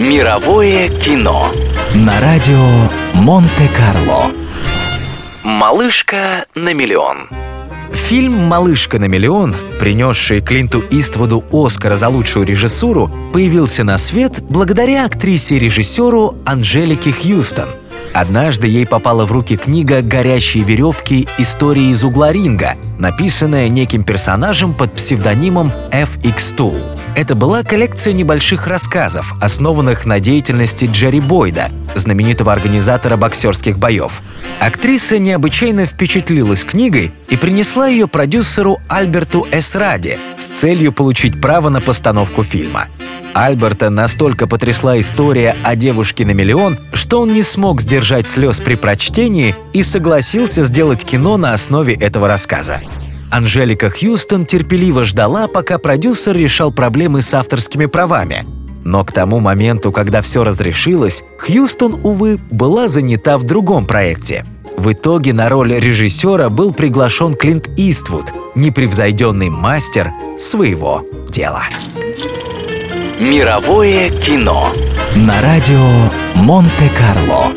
Мировое кино на радио Монте-Карло. Малышка на миллион. Фильм «Малышка на миллион», принесший Клинту Иствуду Оскара за лучшую режиссуру, появился на свет благодаря актрисе и режиссеру Анжелике Хьюстон. Однажды ей попала в руки книга «Горящие веревки. Истории из угла ринга», написанная неким персонажем под псевдонимом F.X. Tool. Это была коллекция небольших рассказов, основанных на деятельности Джерри Бойда, знаменитого организатора боксерских боев. Актриса необычайно впечатлилась книгой и принесла ее продюсеру Альберту Эсради с целью получить право на постановку фильма. Альберта настолько потрясла история о девушке на миллион, что он не смог сдержать слез при прочтении и согласился сделать кино на основе этого рассказа. Анжелика Хьюстон терпеливо ждала, пока продюсер решал проблемы с авторскими правами. Но к тому моменту, когда все разрешилось, Хьюстон, увы, была занята в другом проекте. В итоге на роль режиссера был приглашен Клинт Иствуд, непревзойденный мастер своего дела. Мировое кино на радио Монте-Карло.